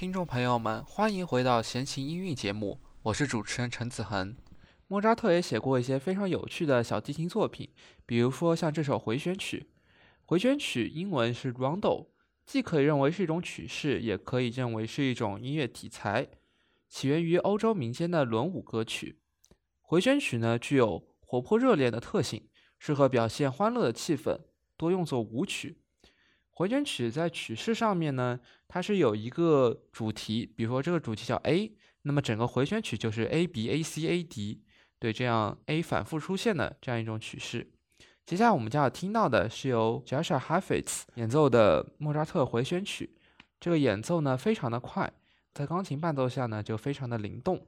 听众朋友们，欢迎回到闲情音韵节目，我是主持人陈子恒。莫扎特也写过一些非常有趣的小提琴作品，比如说像这首回旋曲。回旋曲英文是 Rondo，既可以认为是一种曲式，也可以认为是一种音乐题材，起源于欧洲民间的轮舞歌曲。回旋曲呢，具有活泼热烈的特性，适合表现欢乐的气氛，多用作舞曲。回旋曲在曲式上面呢，它是有一个主题，比如说这个主题叫 A，那么整个回旋曲就是 A B A C A D，对，这样 A 反复出现的这样一种曲式。接下来我们将要听到的是由 Jascha Heifetz 演奏的莫扎特回旋曲，这个演奏呢非常的快，在钢琴伴奏下呢就非常的灵动。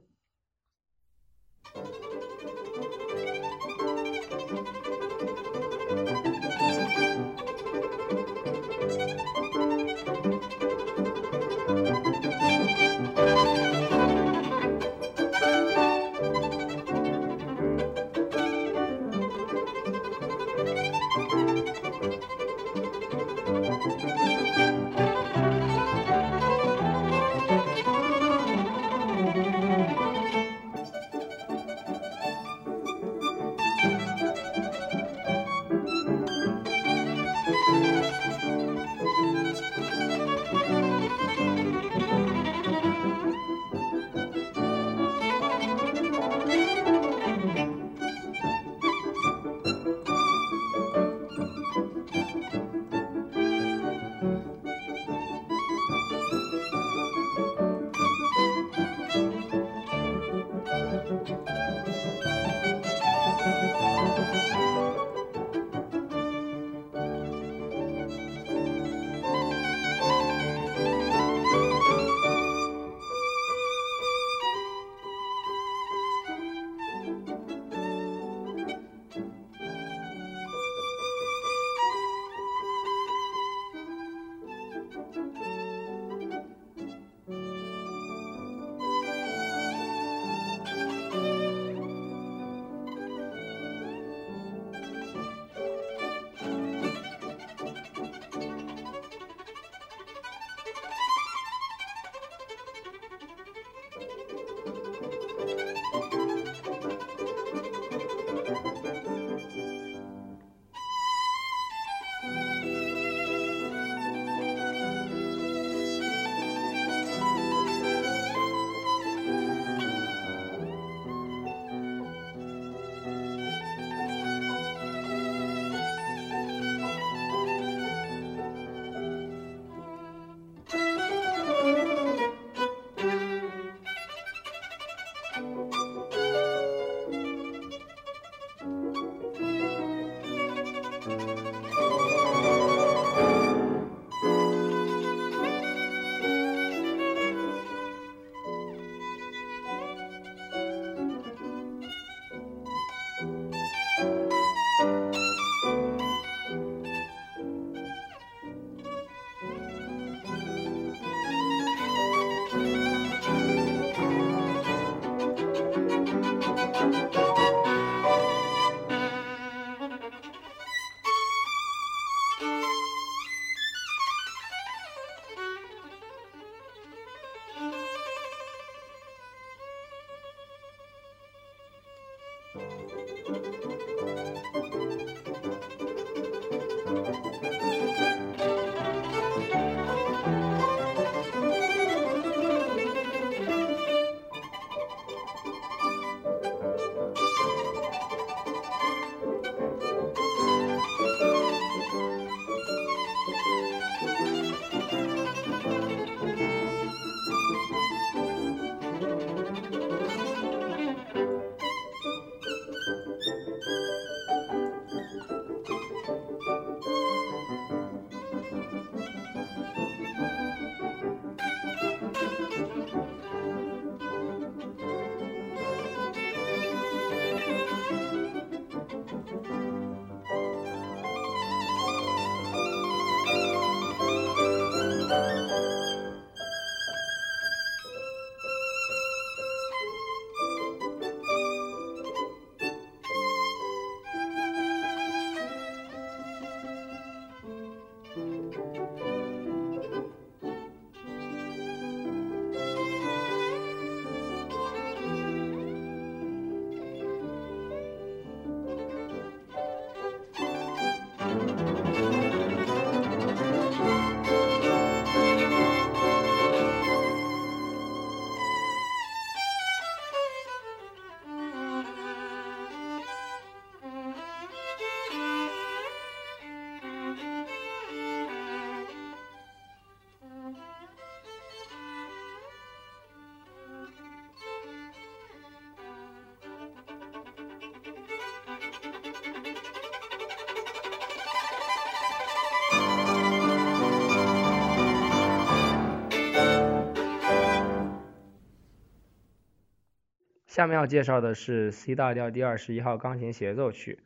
下面要介绍的是 C 大调第二十一号钢琴协奏曲。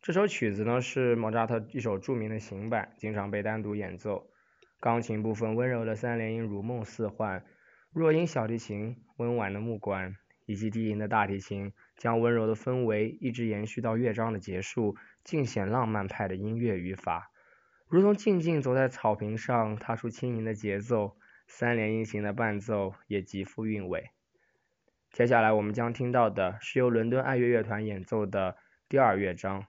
这首曲子呢是莫扎特一首著名的行板，经常被单独演奏。钢琴部分温柔的三连音如梦似幻，弱音小提琴温婉的木管，以及低音的大提琴，将温柔的氛围一直延续到乐章的结束，尽显浪漫派的音乐语法，如同静静走在草坪上，踏出轻盈的节奏。三连音型的伴奏也极富韵味。接下来我们将听到的是由伦敦爱乐乐团演奏的第二乐章。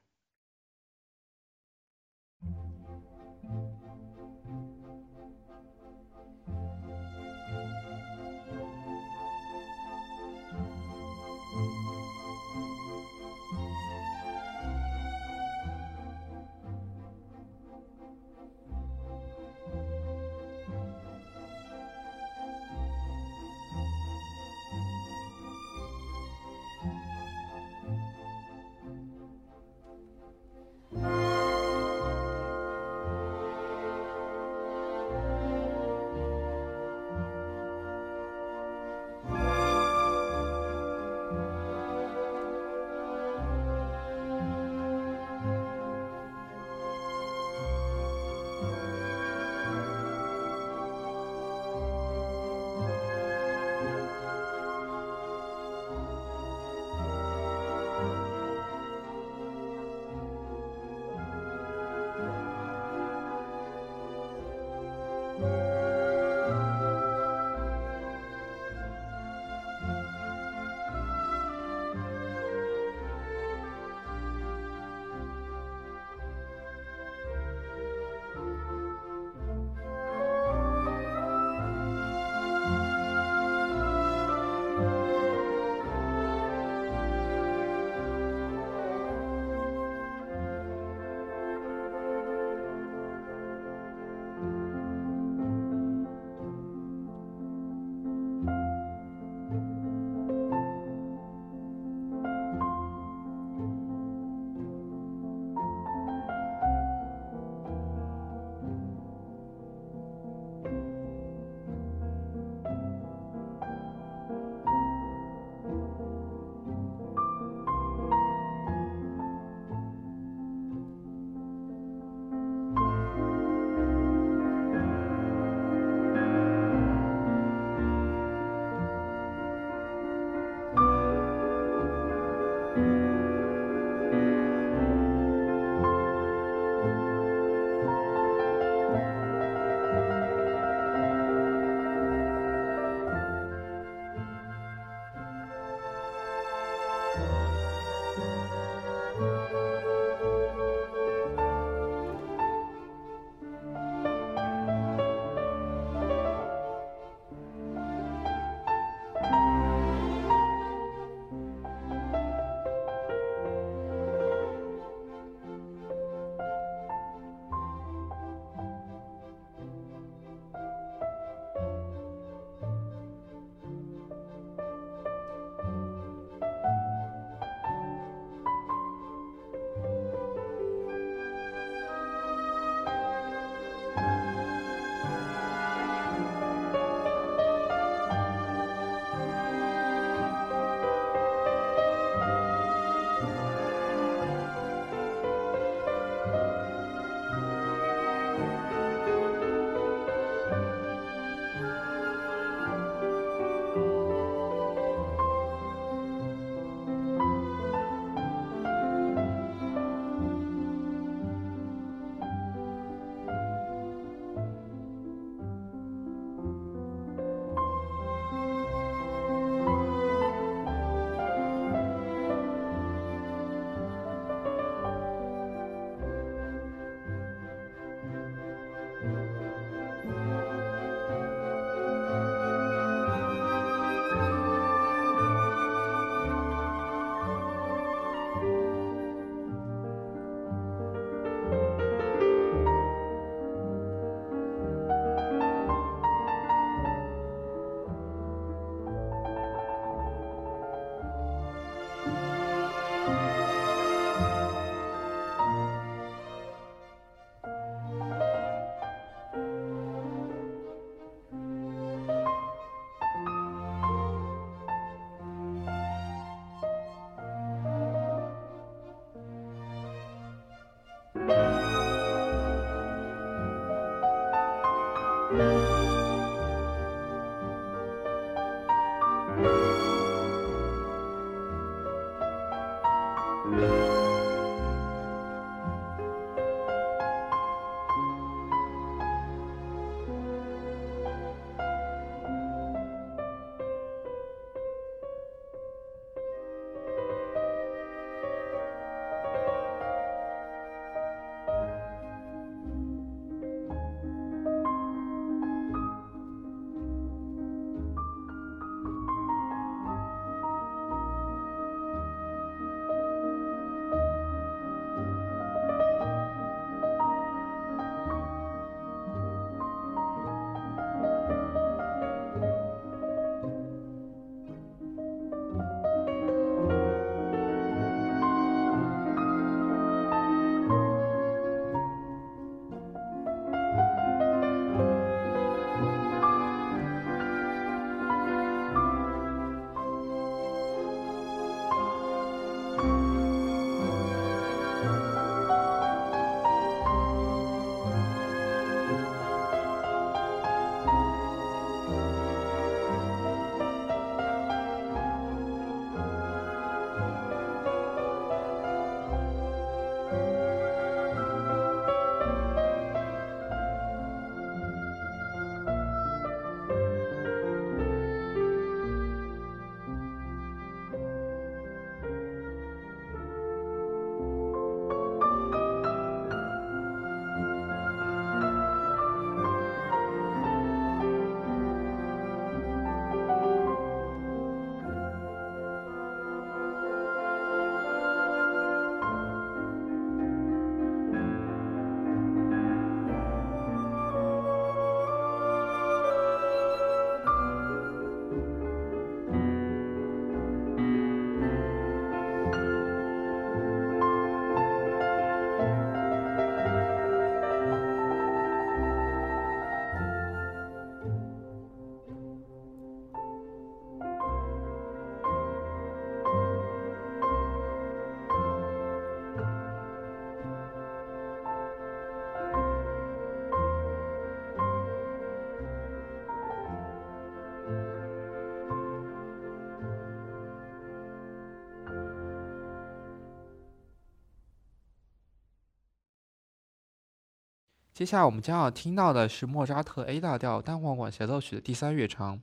接下来我们将要听到的是莫扎特 A 大调单簧管协奏曲的第三乐章。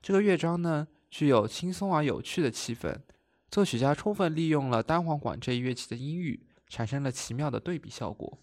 这个乐章呢，具有轻松而有趣的气氛。作曲家充分利用了单簧管这一乐器的音域，产生了奇妙的对比效果。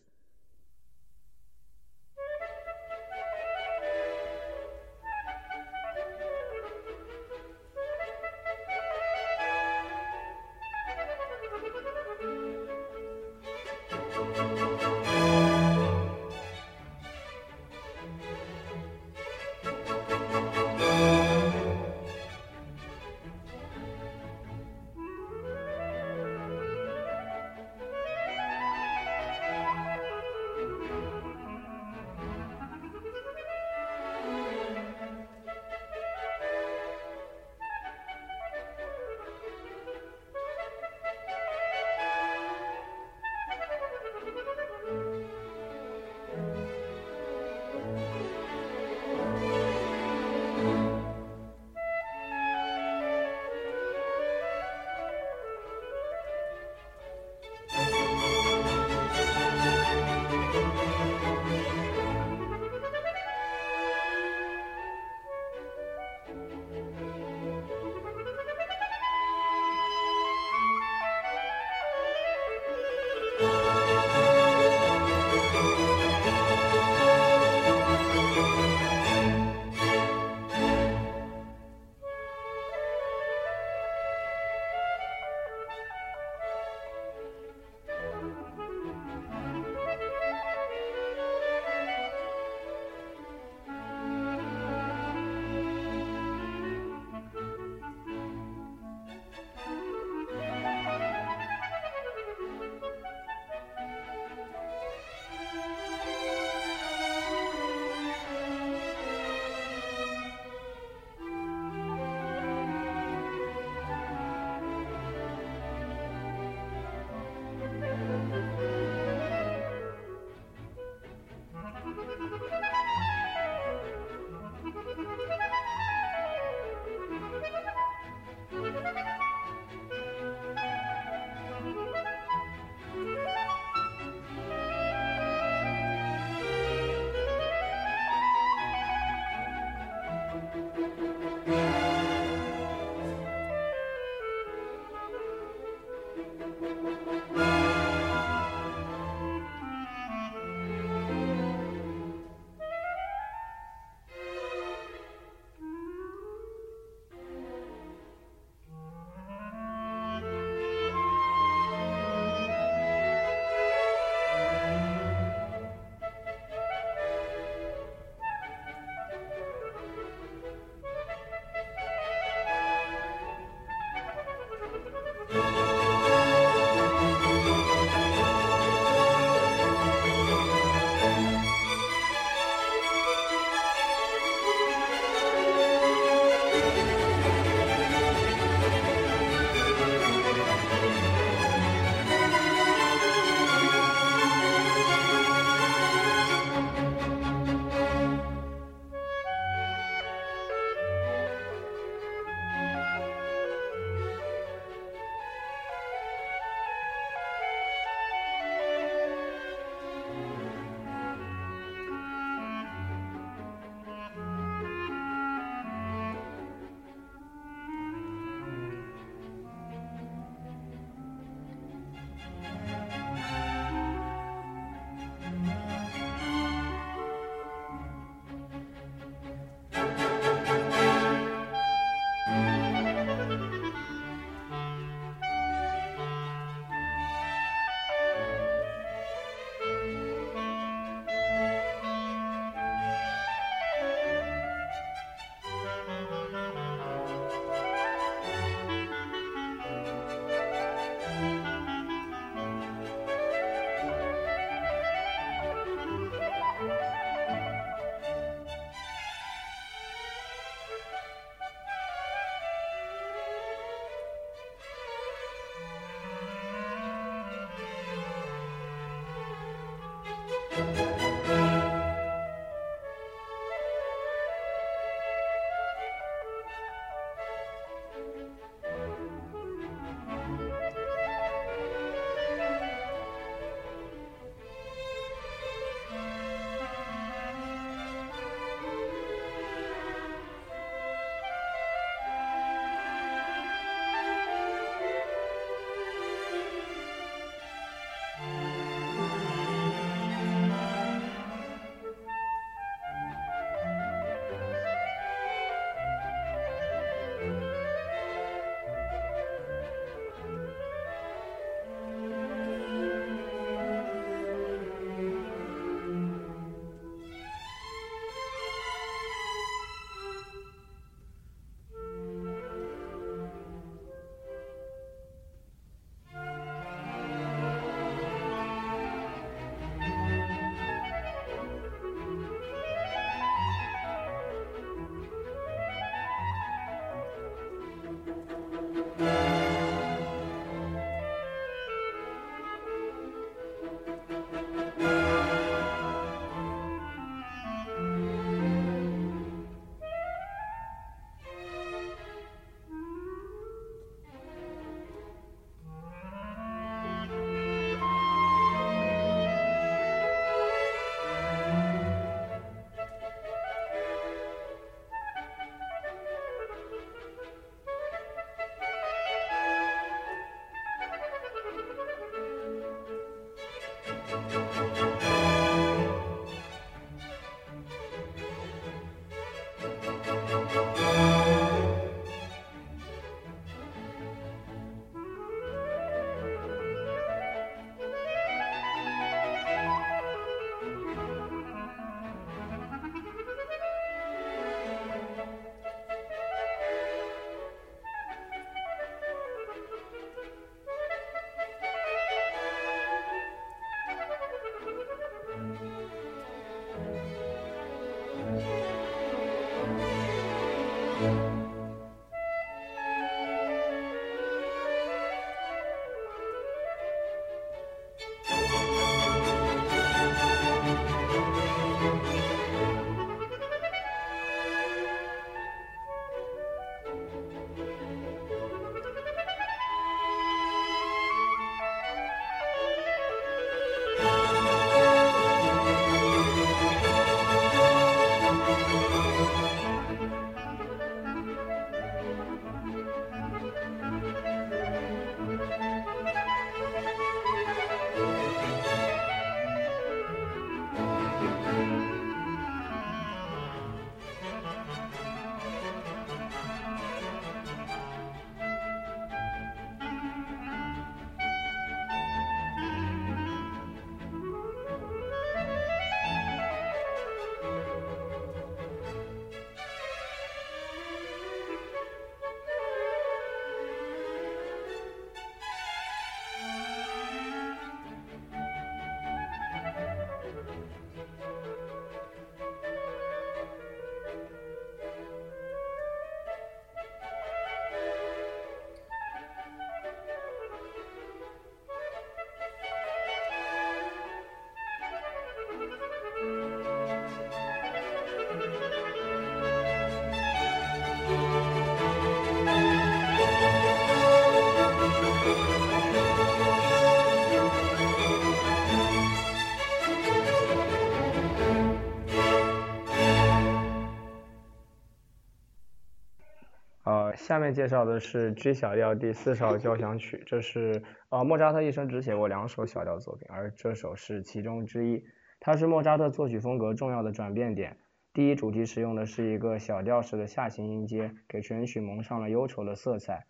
下面介绍的是 G 小调第四号交响曲，这是呃莫扎特一生只写过两首小调作品，而这首是其中之一。它是莫扎特作曲风格重要的转变点。第一主题使用的是一个小调式的下行音阶，给全曲蒙上了忧愁的色彩。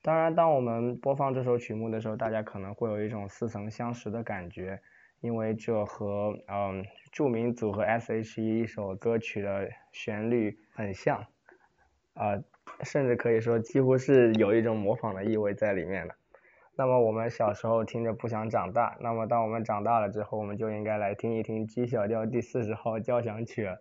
当然，当我们播放这首曲目的时候，大家可能会有一种似曾相识的感觉，因为这和嗯著名组合 S.H.E 一首歌曲的旋律很像，啊。甚至可以说，几乎是有一种模仿的意味在里面的。那么我们小时候听着不想长大，那么当我们长大了之后，我们就应该来听一听 G 小调第四十号交响曲了。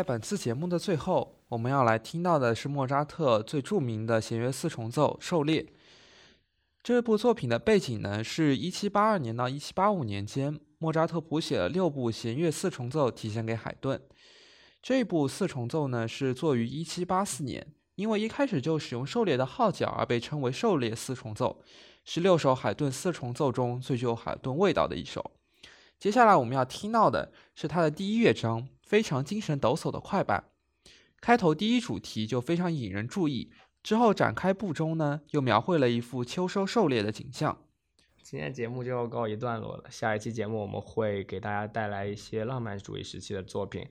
在本次节目的最后，我们要来听到的是莫扎特最著名的弦乐四重奏《狩猎》。这部作品的背景呢，是一七八二年到一七八五年间，莫扎特谱写了六部弦乐四重奏，提献给海顿。这部四重奏呢，是作于一七八四年，因为一开始就使用狩猎的号角而被称为狩猎四重奏，是六首海顿四重奏中最具有海顿味道的一首。接下来我们要听到的是它的第一乐章，非常精神抖擞的快板。开头第一主题就非常引人注意。之后展开部中呢，又描绘了一幅秋收狩猎的景象。今天节目就要告一段落了，下一期节目我们会给大家带来一些浪漫主义时期的作品。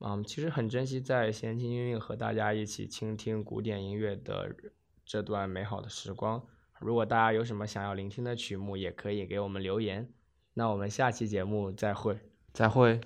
嗯，其实很珍惜在闲情音韵和大家一起倾听古典音乐的这段美好的时光。如果大家有什么想要聆听的曲目，也可以给我们留言。那我们下期节目再会，再会。